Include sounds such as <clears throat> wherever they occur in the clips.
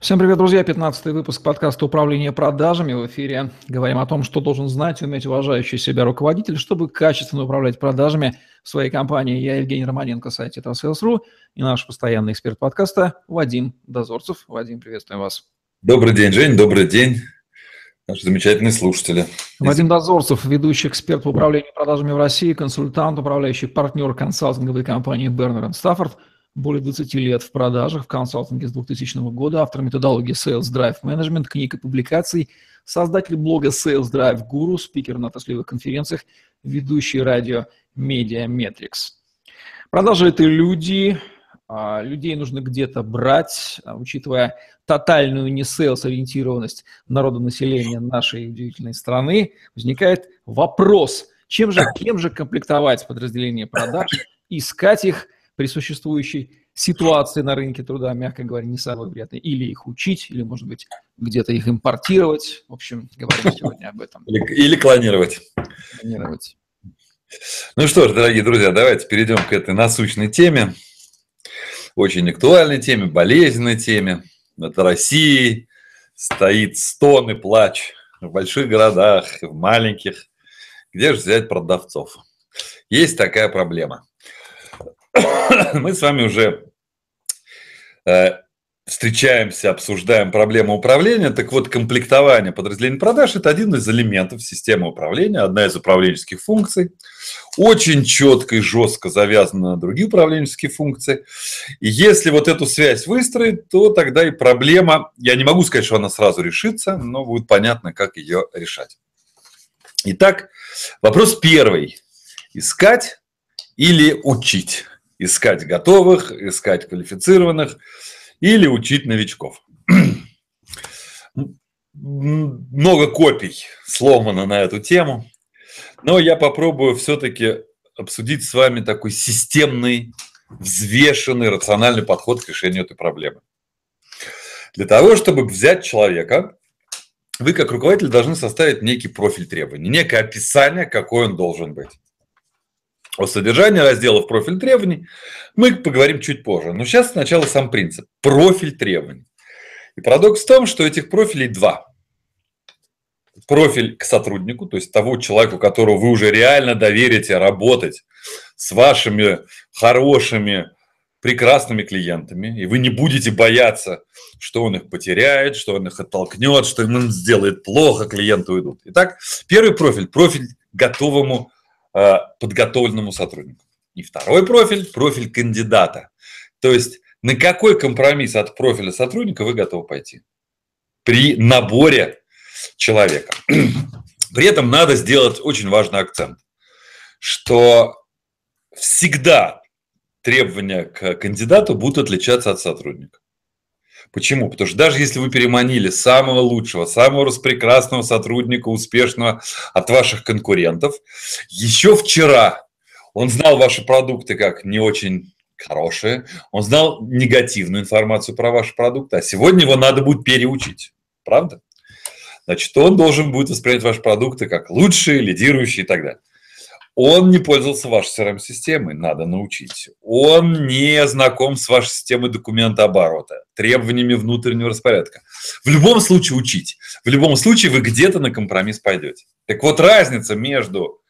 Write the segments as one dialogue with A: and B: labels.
A: Всем привет, друзья! 15 выпуск подкаста «Управление продажами» в эфире. Говорим о том, что должен знать и уметь уважающий себя руководитель, чтобы качественно управлять продажами в своей компании. Я Евгений Романенко, сайт «Sales.ru» и наш постоянный эксперт подкаста Вадим Дозорцев. Вадим, приветствуем вас.
B: Добрый день, Жень, добрый день, наши замечательные слушатели.
A: Вадим Дозорцев, ведущий эксперт по управлению продажами в России, консультант, управляющий партнер консалтинговой компании Бернер Стаффорд – более 20 лет в продажах, в консалтинге с 2000 года, автор методологии Sales Drive Management, книг и публикаций, создатель блога Sales Drive Guru, спикер на отраслевых конференциях, ведущий радио Media Metrics. Продажи – это люди, а, людей нужно где-то брать, а, учитывая тотальную не селс-ориентированность народонаселения нашей удивительной страны, возникает вопрос, чем же, кем же комплектовать подразделение продаж, искать их – при существующей ситуации на рынке труда, мягко говоря, не самое приятное. Или их учить, или, может быть, где-то их импортировать. В общем, говорим сегодня об этом.
B: Или, или клонировать.
A: Клонировать.
B: Ну что ж, дорогие друзья, давайте перейдем к этой насущной теме. Очень актуальной теме, болезненной теме. Над Россией стоит стон и плач в больших городах, в маленьких. Где же взять продавцов? Есть такая проблема. <coughs> мы с вами уже э, встречаемся, обсуждаем проблему управления. Так вот, комплектование подразделений продаж – это один из элементов системы управления, одна из управленческих функций. Очень четко и жестко завязана на другие управленческие функции. И если вот эту связь выстроить, то тогда и проблема, я не могу сказать, что она сразу решится, но будет понятно, как ее решать. Итак, вопрос первый. Искать или учить? Искать готовых, искать квалифицированных или учить новичков. Много копий сломано на эту тему, но я попробую все-таки обсудить с вами такой системный, взвешенный, рациональный подход к решению этой проблемы. Для того, чтобы взять человека, вы как руководитель должны составить некий профиль требований, некое описание, какой он должен быть. О содержании разделов профиль требований мы поговорим чуть позже. Но сейчас сначала сам принцип. Профиль требований. И парадокс в том, что этих профилей два. Профиль к сотруднику, то есть того человеку, которого вы уже реально доверите работать с вашими хорошими, прекрасными клиентами, и вы не будете бояться, что он их потеряет, что он их оттолкнет, что ему сделает плохо, клиенты уйдут. Итак, первый профиль – профиль готовому подготовленному сотруднику. И второй профиль – профиль кандидата. То есть на какой компромисс от профиля сотрудника вы готовы пойти при наборе человека. <clears throat> При этом надо сделать очень важный акцент, что всегда требования к кандидату будут отличаться от сотрудника. Почему? Потому что даже если вы переманили самого лучшего, самого распрекрасного сотрудника, успешного от ваших конкурентов, еще вчера он знал ваши продукты как не очень хорошие, он знал негативную информацию про ваши продукты, а сегодня его надо будет переучить. Правда? Значит, он должен будет воспринять ваши продукты как лучшие, лидирующие и так далее. Он не пользовался вашей CRM-системой, надо научить. Он не знаком с вашей системой документа оборота, требованиями внутреннего распорядка. В любом случае учить. В любом случае вы где-то на компромисс пойдете. Так вот, разница между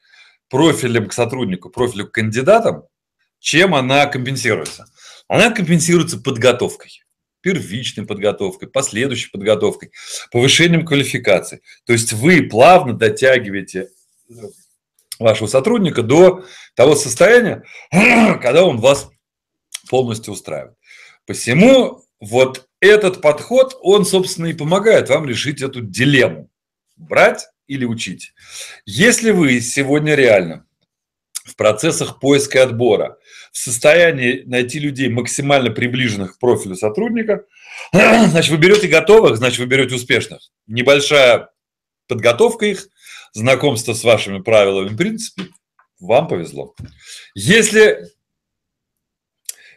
B: профилем к сотруднику, профилем к кандидатам, чем она компенсируется? Она компенсируется подготовкой первичной подготовкой, последующей подготовкой, повышением квалификации. То есть вы плавно дотягиваете вашего сотрудника до того состояния, <clears throat> когда он вас полностью устраивает. Посему вот этот подход, он, собственно, и помогает вам решить эту дилемму. Брать или учить. Если вы сегодня реально в процессах поиска и отбора в состоянии найти людей, максимально приближенных к профилю сотрудника, <clears throat> значит, вы берете готовых, значит, вы берете успешных. Небольшая подготовка их, знакомство с вашими правилами, в принципе, вам повезло. Если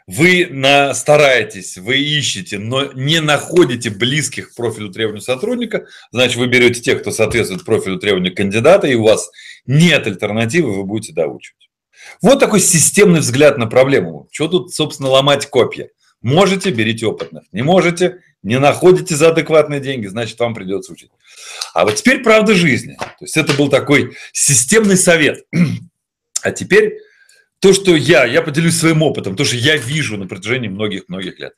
B: вы на, стараетесь, вы ищете, но не находите близких к профилю требований сотрудника, значит, вы берете тех, кто соответствует профилю требований кандидата, и у вас нет альтернативы, вы будете доучивать. Вот такой системный взгляд на проблему. Что тут, собственно, ломать копья? Можете, берите опытных. Не можете, Не находите за адекватные деньги, значит, вам придется учить. А вот теперь правда жизни. То есть это был такой системный совет. <clears throat> А теперь то, что я, я поделюсь своим опытом, то, что я вижу на протяжении многих-многих лет.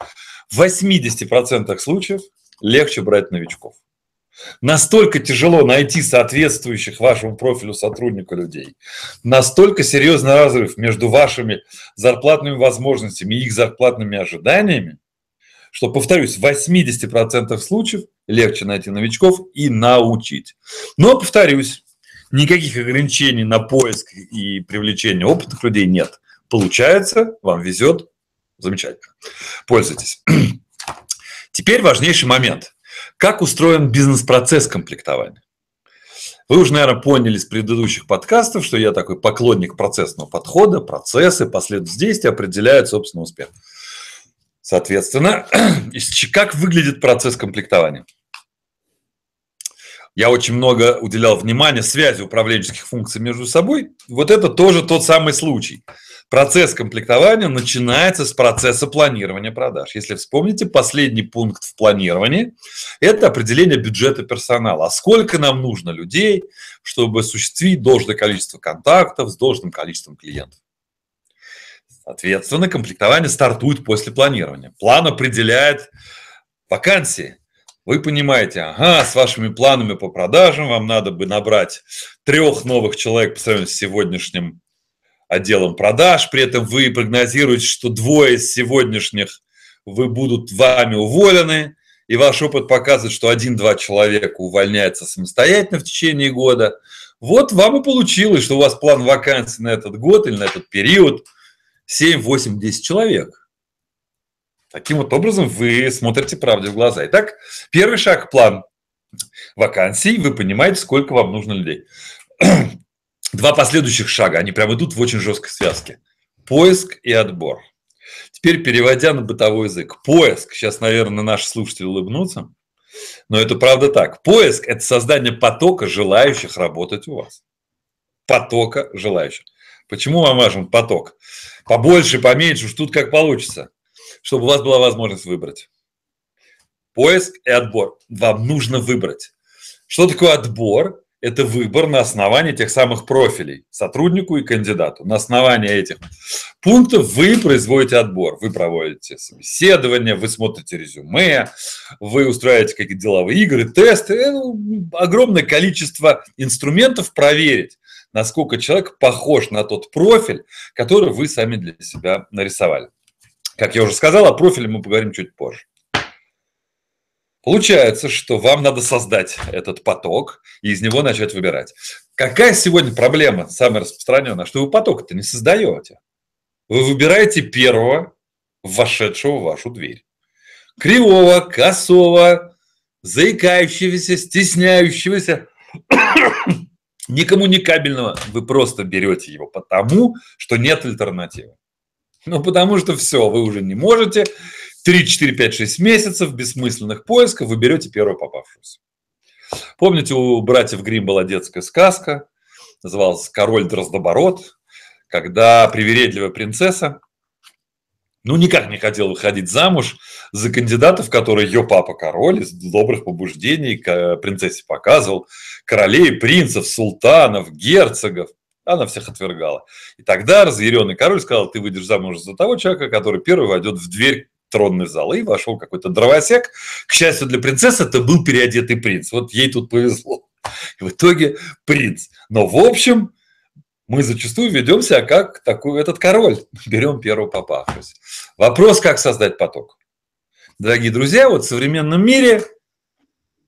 B: В 80% случаев легче брать новичков. Настолько тяжело найти соответствующих вашему профилю сотрудника людей. Настолько серьезный разрыв между вашими зарплатными возможностями и их зарплатными ожиданиями, что, повторюсь, в 80% случаев легче найти новичков и научить. Но, повторюсь, никаких ограничений на поиск и привлечение опытных людей нет. Получается, вам везет, замечательно. Пользуйтесь. <clears throat> Теперь важнейший момент. Как устроен бизнес-процесс комплектования? Вы уже, наверное, поняли из предыдущих подкастов, что я такой поклонник процессного подхода, процессы, последовательность действий определяют, собственно, успех. Соответственно, <clears throat> как выглядит процесс комплектования? Я очень много уделял внимания связи управленческих функций между собой. Вот это тоже тот самый случай. Процесс комплектования начинается с процесса планирования продаж. Если вспомните, последний пункт в планировании – это определение бюджета персонала. А сколько нам нужно людей, чтобы осуществить должное количество контактов с должным количеством клиентов? Соответственно, комплектование стартует после планирования. План определяет вакансии. Вы понимаете, ага, с вашими планами по продажам вам надо бы набрать трех новых человек по сравнению с сегодняшним отделом продаж. При этом вы прогнозируете, что двое из сегодняшних вы будут вами уволены, и ваш опыт показывает, что один-два человека увольняются самостоятельно в течение года. Вот вам и получилось, что у вас план вакансий на этот год или на этот период – 7, 8, 10 человек. Таким вот образом вы смотрите правде в глаза. Итак, первый шаг – план вакансий. Вы понимаете, сколько вам нужно людей. <clears throat> Два последующих шага, они прямо идут в очень жесткой связке. Поиск и отбор. Теперь, переводя на бытовой язык. Поиск, сейчас, наверное, наши слушатели улыбнутся, но это правда так. Поиск – это создание потока желающих работать у вас. Потока желающих. Почему вам важен поток? Побольше, поменьше, уж тут как получится, чтобы у вас была возможность выбрать. Поиск и отбор. Вам нужно выбрать. Что такое отбор? Это выбор на основании тех самых профилей сотруднику и кандидату. На основании этих пунктов вы производите отбор. Вы проводите собеседование, вы смотрите резюме, вы устраиваете какие-то деловые игры, тесты. Ну, огромное количество инструментов проверить, насколько человек похож на тот профиль, который вы сами для себя нарисовали. Как я уже сказал, о профиле мы поговорим чуть позже. Получается, что вам надо создать этот поток и из него начать выбирать. Какая сегодня проблема самая распространенная? Что вы поток-то не создаете. Вы выбираете первого, вошедшего в вашу дверь. Кривого, косого, заикающегося, стесняющегося, некоммуникабельного, вы просто берете его потому, что нет альтернативы. Ну, потому что все, вы уже не можете. 3, 4, 5, 6 месяцев бессмысленных поисков вы берете первую попавшуюся. Помните, у братьев Грим была детская сказка, называлась «Король Дроздоборот», когда привередливая принцесса ну, никак не хотел выходить замуж за кандидатов, которые ее папа король из добрых побуждений к принцессе показывал, королей, принцев, султанов, герцогов. Она всех отвергала. И тогда разъяренный король сказал, ты выйдешь замуж за того человека, который первый войдет в дверь тронной залы, и вошел какой-то дровосек. К счастью для принцессы, это был переодетый принц. Вот ей тут повезло. И в итоге принц. Но в общем, мы зачастую ведем себя как такой этот король. <laughs> Берем первого попавшегося. Вопрос, как создать поток. Дорогие друзья, вот в современном мире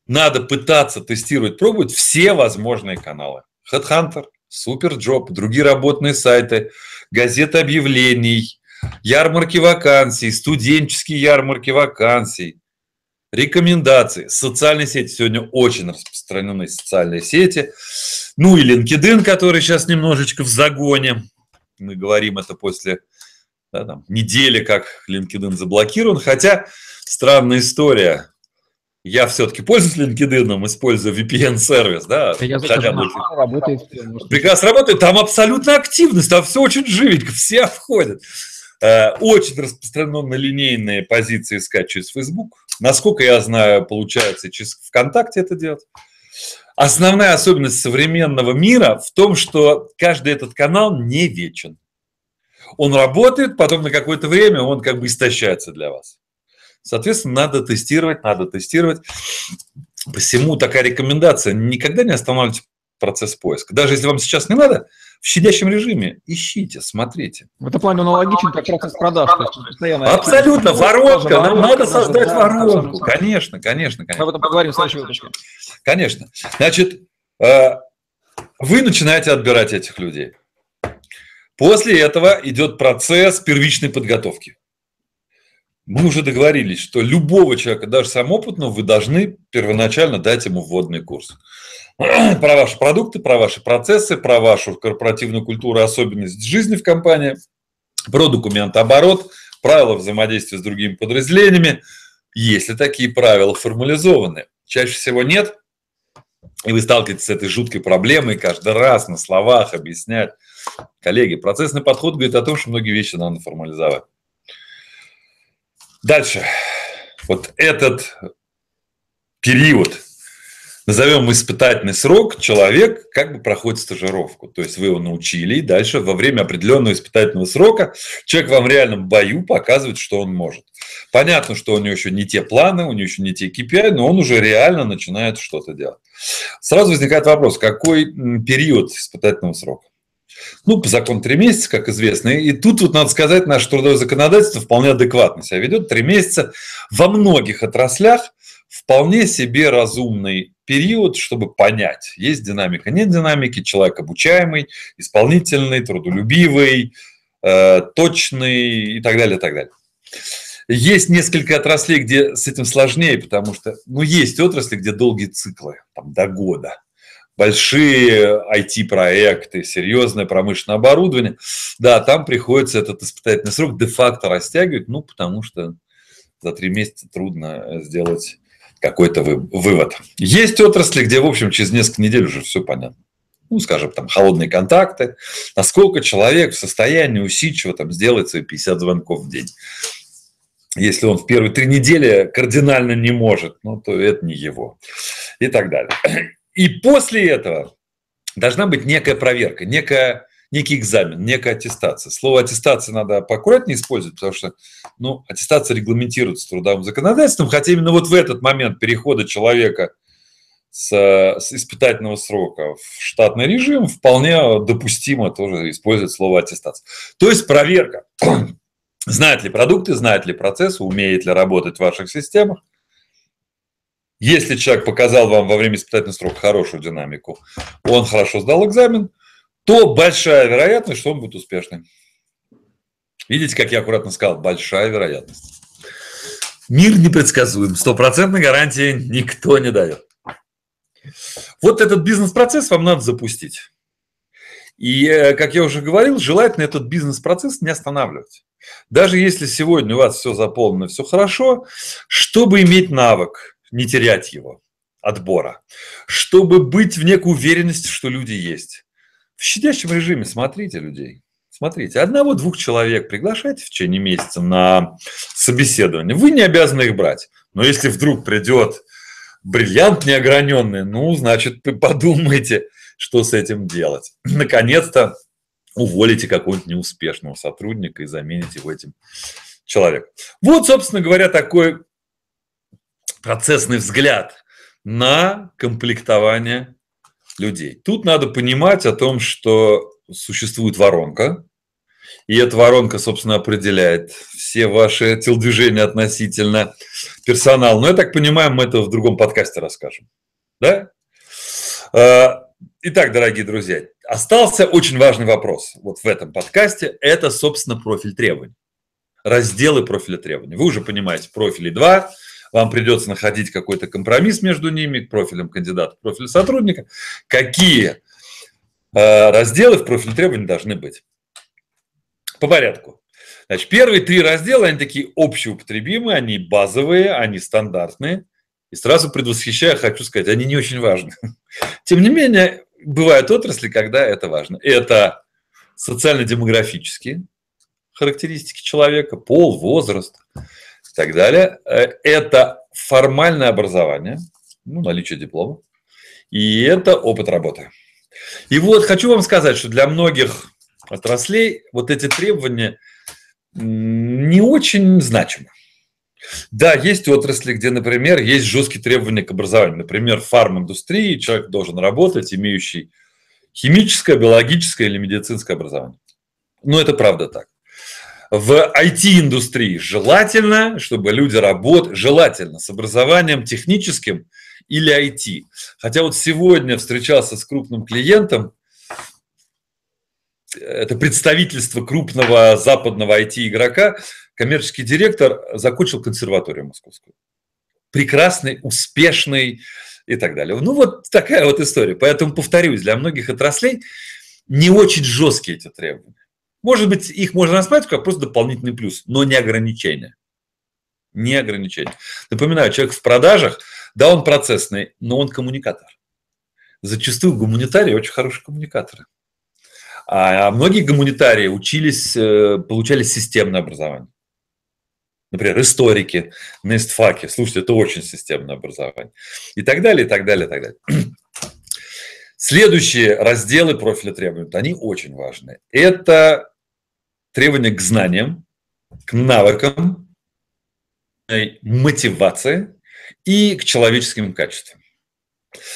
B: надо пытаться тестировать, пробовать все возможные каналы. Headhunter, Superjob, другие работные сайты, газеты объявлений, ярмарки вакансий, студенческие ярмарки вакансий, рекомендации. Социальные сети сегодня очень распространены, социальные сети. Ну и LinkedIn, который сейчас немножечко в загоне. Мы говорим это после да, там, недели, как LinkedIn заблокирован. Хотя странная история. Я все-таки пользуюсь LinkedIn, используя VPN-сервис, да,
A: Я
B: хотя
A: бы... работает.
B: Прекрасно работает, там абсолютно активность, там все очень живенько, все входят. Э, очень распространенно линейные позиции искать через Facebook. Насколько я знаю, получается через ВКонтакте это делать. Основная особенность современного мира в том, что каждый этот канал не вечен. Он работает, потом на какое-то время он как бы истощается для вас. Соответственно, надо тестировать, надо тестировать. Посему такая рекомендация. Никогда не останавливайте процесс поиска. Даже если вам сейчас не надо, в щадящем режиме ищите, смотрите.
A: В этом плане аналогичен как процесс продаж.
B: Абсолютно, воронка. Нам надо создать воронку. Конечно, конечно, конечно.
A: Мы об этом поговорим в следующей выпуске.
B: Конечно. Значит, э, вы начинаете отбирать этих людей. После этого идет процесс первичной подготовки. Мы уже договорились, что любого человека, даже самопытного, вы должны первоначально дать ему вводный курс. <clears throat> Про ваши продукты, про ваши процессы, про вашу корпоративную культуру, особенность жизни в компании, про документооборот, правила взаимодействия с другими подразделениями, если такие правила формализованы. Чаще всего нет, и вы сталкиваетесь с этой жуткой проблемой каждый раз на словах объяснять. Коллеги, процессный подход говорит о том, что многие вещи надо формализовать. Дальше. Вот этот период, назовем испытательный срок, человек как бы проходит стажировку. То есть вы его научили, и дальше во время определенного испытательного срока человек вам в реальном бою показывает, что он может. Понятно, что у него еще не те планы, у него еще не те KPI, но он уже реально начинает что-то делать. Сразу возникает вопрос, какой период испытательного срока? Ну, по закону три месяца, как известно. И тут вот надо сказать, наше трудовое законодательство вполне адекватно себя ведет. Три месяца во многих отраслях вполне себе разумный период, чтобы понять, есть динамика, нет динамики, человек обучаемый, исполнительный, трудолюбивый, э, точный и так далее, и так далее. Есть несколько отраслей, где с этим сложнее, потому что, ну, есть отрасли, где долгие циклы, там, до года большие IT-проекты, серьезное промышленное оборудование, да, там приходится этот испытательный срок де-факто растягивать, ну, потому что за три месяца трудно сделать какой-то вывод. Есть отрасли, где, в общем, через несколько недель уже все понятно. Ну, скажем, там, холодные контакты, насколько человек в состоянии усидчиво там, сделать свои 50 звонков в день. Если он в первые три недели кардинально не может, ну, то это не его. И так далее. И после этого должна быть некая проверка, некая, некий экзамен, некая аттестация. Слово аттестация надо поаккуратнее использовать, потому что ну, аттестация регламентируется трудовым законодательством, хотя именно вот в этот момент перехода человека с, с испытательного срока в штатный режим вполне допустимо тоже использовать слово аттестация. То есть проверка. <clears throat> Знает ли продукты, знает ли процессы, умеет ли работать в ваших системах, если человек показал вам во время испытательного срока хорошую динамику, он хорошо сдал экзамен, то большая вероятность, что он будет успешным. Видите, как я аккуратно сказал, большая вероятность. Мир непредсказуем, стопроцентной гарантии никто не дает. Вот этот бизнес-процесс вам надо запустить. И, э, как я уже говорил, желательно этот бизнес-процесс не останавливать. Даже если сегодня у вас все заполнено, все хорошо, чтобы иметь навык – не терять его, отбора, чтобы быть в некой уверенности, что люди есть. В щадящем режиме смотрите людей. Смотрите, одного-двух человек приглашайте в течение месяца на собеседование. Вы не обязаны их брать. Но если вдруг придет бриллиант неограненный, ну, значит, подумайте, что с этим делать. <clears throat> Наконец-то уволите какого-нибудь неуспешного сотрудника и замените его этим человеком. Вот, собственно говоря, такой процессный взгляд на комплектование людей. Тут надо понимать о том, что существует воронка, и эта воронка, собственно, определяет все ваши телодвижения относительно персонала. Но я так понимаю, мы это в другом подкасте расскажем. Да? А, итак, дорогие друзья, остался очень важный вопрос вот в этом подкасте. Это, собственно, профиль требований. Разделы профиля требований. Вы уже понимаете, профили два вам придется находить какой-то компромисс между ними, профилем кандидата, профилем сотрудника. Какие э, разделы в профиле требований должны быть? По порядку. Значит, первые три раздела, они такие общеупотребимые, они базовые, они стандартные. И сразу предвосхищая, хочу сказать, они не очень важны. <laughs> Тем не менее, бывают отрасли, когда это важно. Это социально-демографические, характеристики человека, пол, возраст и так далее. Э, это формальное образование, ну, наличие диплома, и это опыт работы. И вот хочу вам сказать, что для многих отраслей вот эти требования не очень значимы. Да, есть отрасли, где, например, есть жесткие требования к образованию. Например, в фарм-индустрии человек должен работать, имеющий химическое, биологическое или медицинское образование. Ну, это правда так. В IT-индустрии желательно, чтобы люди работали, желательно с образованием техническим или IT. Хотя вот сегодня встречался с крупным клиентом, это представительство крупного западного IT-игрока, коммерческий директор закончил консерваторию московскую. Прекрасный, успешный и так далее. Ну, вот такая вот история. Поэтому, повторюсь, для многих отраслей не очень жесткие эти требования. Может быть, их можно рассматривать как просто дополнительный плюс, но не ограничение. Не ограничение. Напоминаю, человек в продажах, да, он процессный, но он коммуникатор. Зачастую гуманитарии очень хорошие коммуникаторы. А многие гуманитарии учились, э, получали системное образование. Например, историки на истфаке. Слушайте, это очень системное образование. И так далее, и так далее, и так далее. Следующие разделы профиля требований, они очень важны. Это требования к знаниям, к навыкам, мотивации и к человеческим качествам.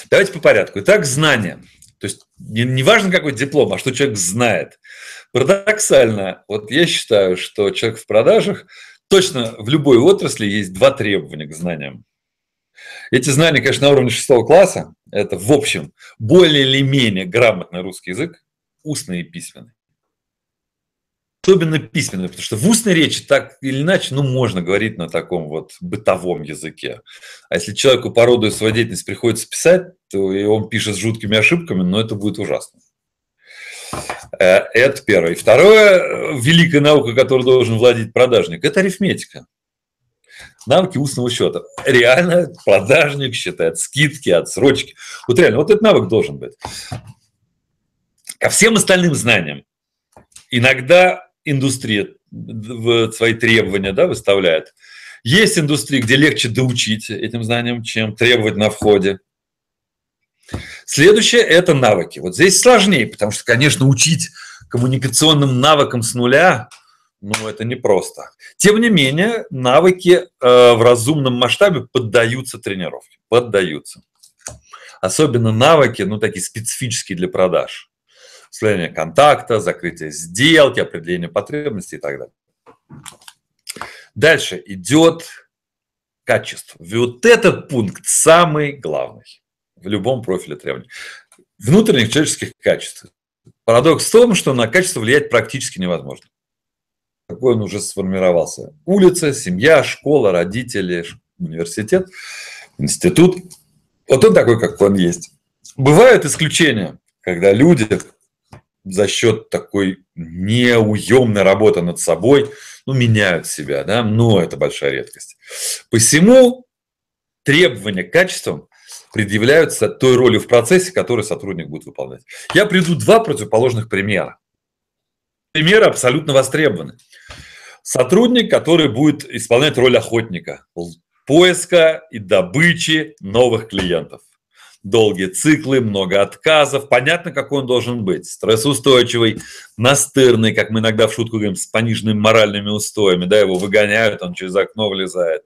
B: Давайте по порядку. Итак, знания. То есть не, не важно, какой диплом, а что человек знает. Парадоксально, вот я считаю, что человек в продажах, точно в любой отрасли есть два требования к знаниям. Эти знания, конечно, на уровне шестого класса, это в общем более или менее грамотный русский язык, устный и письменный особенно письменно, потому что в устной речи так или иначе, ну, можно говорить на таком вот бытовом языке. А если человеку по роду свою деятельность приходится писать, то и он пишет с жуткими ошибками, но это будет ужасно. Э, это первое. И второе, великая наука, которой должен владеть продажник, это арифметика. Навыки устного счета. Реально продажник считает скидки, отсрочки. Вот реально, вот этот навык должен быть. Ко всем остальным знаниям иногда индустрия свои требования да, выставляет. Есть индустрии, где легче доучить этим знаниям, чем требовать на входе. Следующее – это навыки. Вот здесь сложнее, потому что, конечно, учить коммуникационным навыкам с нуля, ну, это непросто. Тем не менее, навыки э, в разумном масштабе поддаются тренировке, поддаются. Особенно навыки, ну, такие специфические для продаж состояние контакта, закрытие сделки, определение потребностей и так далее. Дальше идет качество. Вот этот пункт самый главный в любом профиле требований. Внутренних человеческих качеств. Парадокс в том, что на качество влиять практически невозможно. Какой он уже сформировался. Улица, семья, школа, родители, университет, институт. Вот он такой, как он есть. Бывают исключения, когда люди за счет такой неуемной работы над собой, ну, меняют себя, да, но это большая редкость. Посему требования к качествам предъявляются той ролью в процессе, которую сотрудник будет выполнять. Я приведу два противоположных примера. Примеры абсолютно востребованы. Сотрудник, который будет исполнять роль охотника, поиска и добычи новых клиентов долгие циклы, много отказов. Понятно, какой он должен быть. Стрессоустойчивый, настырный, как мы иногда в шутку говорим, с пониженными моральными устоями. Да, его выгоняют, он через окно влезает.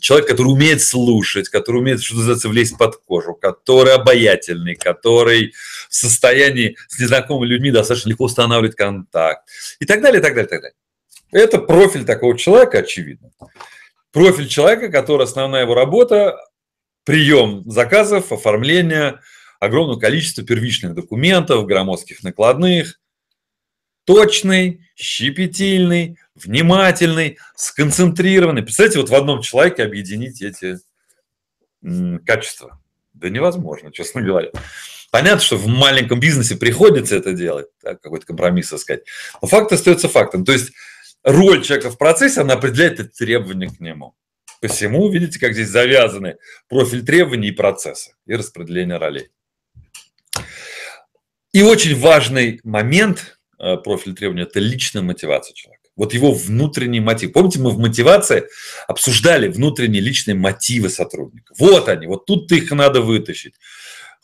B: Человек, который умеет слушать, который умеет, что называется, влезть под кожу, который обаятельный, который в состоянии с незнакомыми людьми достаточно легко устанавливать контакт и так далее, и так далее, и так далее. Это профиль такого человека, очевидно. Профиль человека, который основная его работа прием заказов, оформление, огромного количества первичных документов, громоздких накладных, точный, щепетильный, внимательный, сконцентрированный. Представляете, вот в одном человеке объединить эти качества. Да невозможно, честно говоря. Понятно, что в маленьком бизнесе приходится это делать, да, какой-то компромисс искать. Но факт остается фактом. То есть роль человека в процессе, она определяет требования к нему. Посему, видите, как здесь завязаны профиль требований и процесса, и распределение ролей. И очень важный момент э, профиль требований – это личная мотивация человека. Вот его внутренний мотив. Помните, мы в мотивации обсуждали внутренние личные мотивы сотрудника. Вот они, вот тут их надо вытащить.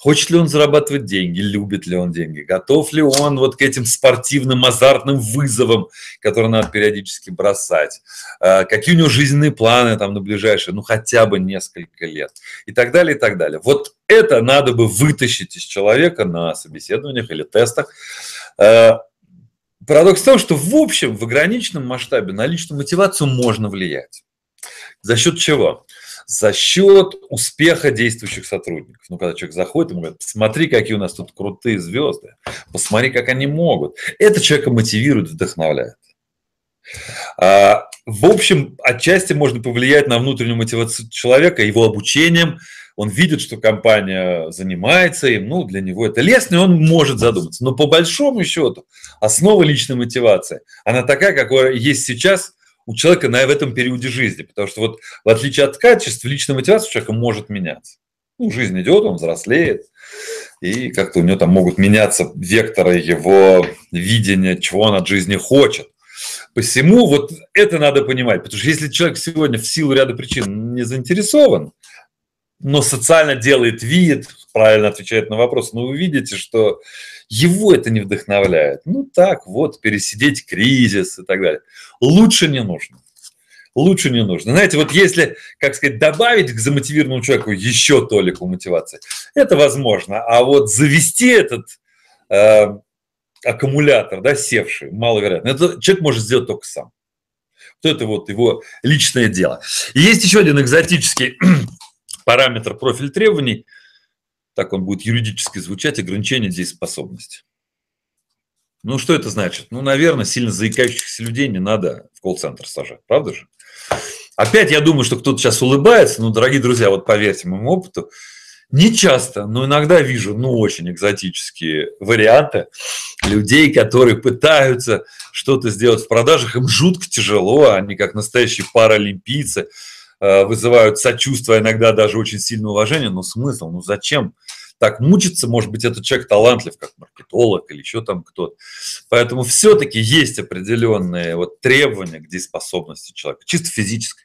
B: Хочет ли он зарабатывать деньги, любит ли он деньги, готов ли он вот к этим спортивным, азартным вызовам, которые надо периодически бросать, а, какие у него жизненные планы там на ближайшие, ну хотя бы несколько лет и так далее, и так далее. Вот это надо бы вытащить из человека на собеседованиях или тестах. А, парадокс в том, что в общем, в ограниченном масштабе на личную мотивацию можно влиять. За счет чего? За счет успеха действующих сотрудников. Ну, когда человек заходит, ему говорят, посмотри, какие у нас тут крутые звезды, посмотри, как они могут. Это человека мотивирует, вдохновляет. А, в общем, отчасти можно повлиять на внутреннюю мотивацию человека его обучением. Он видит, что компания занимается им, ну, для него это лестно, и он может задуматься. Но по большому счету основа личной мотивации, она такая, какая есть сейчас – у человека на, в этом периоде жизни. Потому что вот в отличие от качеств, личная мотивация у человека может меняться. Ну, жизнь идет, он взрослеет, и как-то у него там могут меняться векторы его видения, чего он от жизни хочет. Посему вот это надо понимать, потому что если человек сегодня в силу ряда причин не заинтересован, но социально делает вид, правильно отвечает на вопрос, но вы видите, что его это не вдохновляет. Ну так, вот, пересидеть кризис и так далее. Лучше не нужно. Лучше не нужно. Знаете, вот если, как сказать, добавить к замотивированному человеку еще толику мотивации, это возможно. А вот завести этот э, аккумулятор, да, севший, маловероятно, это человек может сделать только сам. Вот это вот его личное дело. И есть еще один экзотический параметр профиль требований – так он будет юридически звучать, ограничение дееспособности. Ну, что это значит? Ну, наверное, сильно заикающихся людей не надо в колл-центр сажать, правда же? Опять я думаю, что кто-то сейчас улыбается, но, дорогие друзья, вот поверьте моему опыту, не часто, но иногда вижу, ну, очень экзотические варианты людей, которые пытаются что-то сделать в продажах, им жутко тяжело, они как настоящие паралимпийцы – вызывают сочувствие, иногда даже очень сильное уважение, но смысл, ну зачем так мучиться, может быть, этот человек талантлив, как маркетолог или еще там кто-то. Поэтому все-таки есть определенные вот требования к дееспособности человека, чисто физической.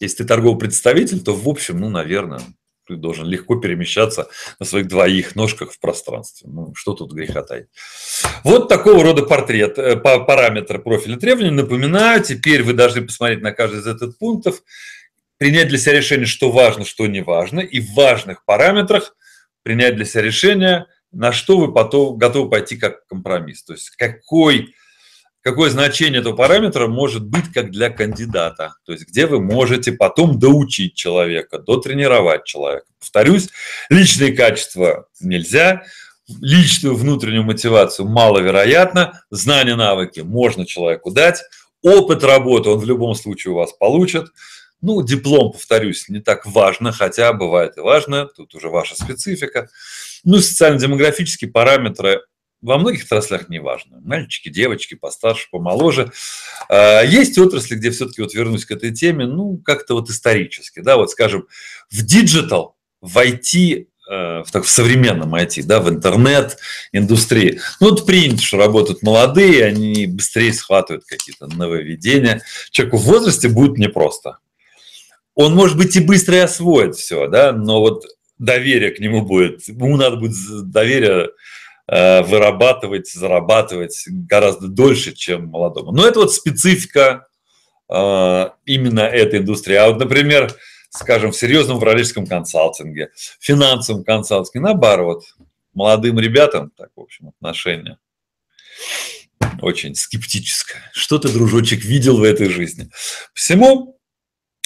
B: Если ты торговый представитель, то в общем, ну, наверное, ты должен легко перемещаться на своих двоих ножках в пространстве. Ну, что тут греха таить. Вот такого рода портрет, э, параметры профиля требований. Напоминаю, теперь вы должны посмотреть на каждый из этих пунктов, принять для себя решение, что важно, что не важно, и в важных параметрах принять для себя решение, на что вы потом готовы пойти как компромисс. То есть какой какое значение этого параметра может быть как для кандидата. То есть где вы можете потом доучить человека, дотренировать человека. Повторюсь, личные качества нельзя, личную внутреннюю мотивацию маловероятно, знания, навыки можно человеку дать, опыт работы он в любом случае у вас получит. Ну, диплом, повторюсь, не так важно, хотя бывает и важно, тут уже ваша специфика. Ну, социально-демографические параметры во многих отраслях не важно. Мальчики, девочки, постарше, помоложе. А, есть отрасли, где все-таки, вот вернусь к этой теме, ну, как-то вот исторически, да, вот скажем, в digital, в IT, э, в, так, в современном IT, да, в интернет-индустрии. Ну, вот принято, что работают молодые, они быстрее схватывают какие-то нововведения. Человеку в возрасте будет непросто. Он, может быть, и быстрее освоит все, да, но вот доверие к нему будет, ему надо будет доверие вырабатывать, зарабатывать гораздо дольше, чем молодому. Но это вот специфика э, именно этой индустрии. А вот, например, скажем, в серьезном управленческом консалтинге, финансовом консалтинге, наоборот, молодым ребятам, так, в общем, отношение очень скептическое. Что ты, дружочек, видел в этой жизни? Всему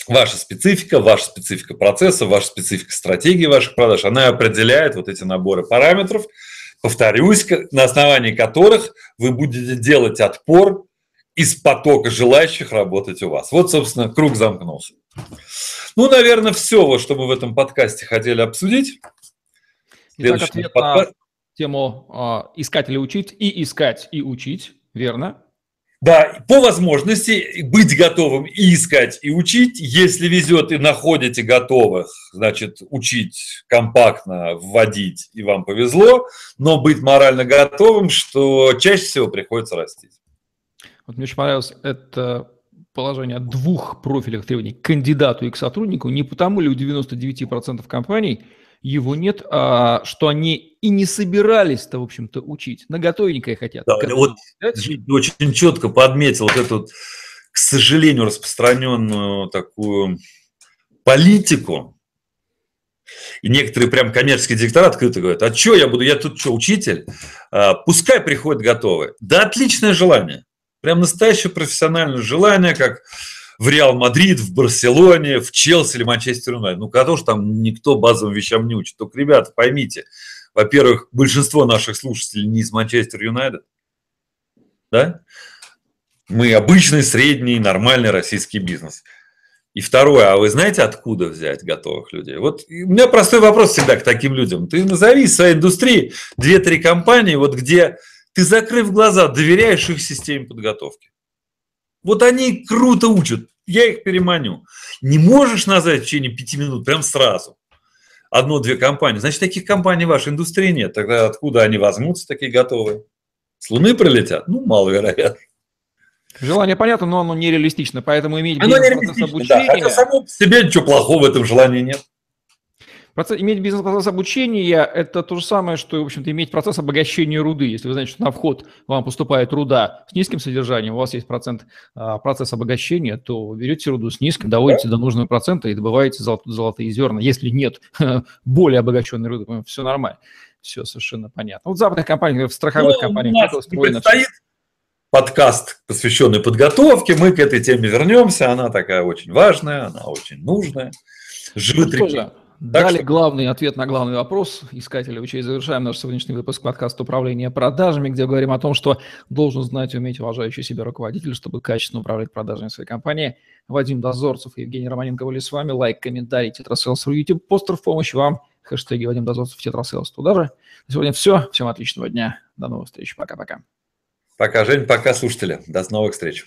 B: ваша специфика, ваша специфика процесса, ваша специфика стратегии ваших продаж, она определяет вот эти наборы параметров – повторюсь, на основании которых вы будете делать отпор из потока желающих работать у вас. Вот, собственно, круг замкнулся. Ну, наверное, все, что мы в этом подкасте хотели обсудить.
A: Итак, ответ подкаст... на тему э, «искать или учить» и «искать и учить», верно?
B: Да, по возможности быть готовым и искать, и учить. Если везет и находите готовых, значит, учить компактно, вводить, и вам повезло, но быть морально готовым, что чаще всего приходится растить.
A: Вот мне очень понравилось это положение двух профилях требований к кандидату и к сотруднику. Не потому ли у 99% компаний – его нет, а что они и не собирались-то, в общем-то, учить. На готовенькое хотят.
B: Да, вот очень четко подметил вот эту, к сожалению, распространенную такую политику. И некоторые прям коммерческие директора открыто говорят, а что я буду, я тут что, учитель? А, пускай приходят готовые. Да, отличное желание. Прям настоящее профессиональное желание, как в Реал Мадрид, в Барселоне, в Челси или Манчестер Юнайтед. Ну, же там никто базовым вещам не учит. Только, ребята, поймите, во-первых, большинство наших слушателей не из Манчестер Юнайтед, да? Мы обычный, средний, нормальный российский бизнес. И второе, а вы знаете, откуда взять готовых людей? Вот у меня простой вопрос всегда к таким людям. Ты назови из своей индустрии две-три компании, вот где ты, закрыв глаза, доверяешь их системе подготовки. Вот они круто учат, я их переманю. Не можешь назвать в течение пяти минут, прям сразу. Одну-две компании. Значит, таких компаний в вашей индустрии нет. Тогда откуда они возьмутся, такие готовые? С Луны прилетят? Ну, маловероятно.
A: Желание понятно, но оно нереалистично, поэтому иметь
B: оно нереалистично. Да, хотя само по себе ничего плохого в этом желании нет.
A: Процесс, иметь бизнес-процесс обучения – это то же самое, что, в общем-то, иметь процесс обогащения руды. Если вы знаете, что на вход вам поступает руда с низким содержанием, у вас есть процент, а, процесс обогащения, то берете руду с низким, доводите до нужного процента и добываете золот, золотые зерна. Если нет <laughs> более обогащенной руды, все нормально, все совершенно понятно. Вот в западных компаниях, в страховых ну, компаниях у нас
B: предстоит подкаст, посвященный подготовке. Мы к этой теме вернемся. Она такая очень важная, она очень нужная.
A: Живы ну, Дали что... главный ответ на главный вопрос искать или учить. Завершаем наш сегодняшний выпуск подкаста «Управление продажами», где говорим о том, что должен знать и уметь уважающий себя руководитель, чтобы качественно управлять продажами своей компании. Вадим Дозорцев и Евгений Романенко были с вами. Лайк, комментарий, tetrasales.ru, YouTube, постер в помощь вам. Хэштеги Вадим Дозорцев, tetrasales туда же. На сегодня все. Всем отличного дня. До новых встреч. Пока-пока.
B: Пока, Жень. Пока, слушатели. До новых встреч.